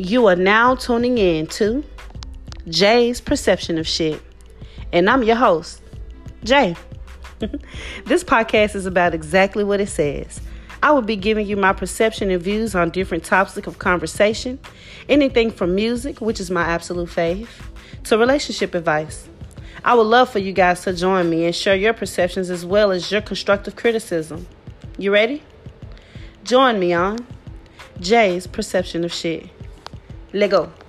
You are now tuning in to Jay's Perception of Shit. And I'm your host, Jay. this podcast is about exactly what it says. I will be giving you my perception and views on different topics of conversation, anything from music, which is my absolute fave, to relationship advice. I would love for you guys to join me and share your perceptions as well as your constructive criticism. You ready? Join me on Jay's Perception of Shit. Let go.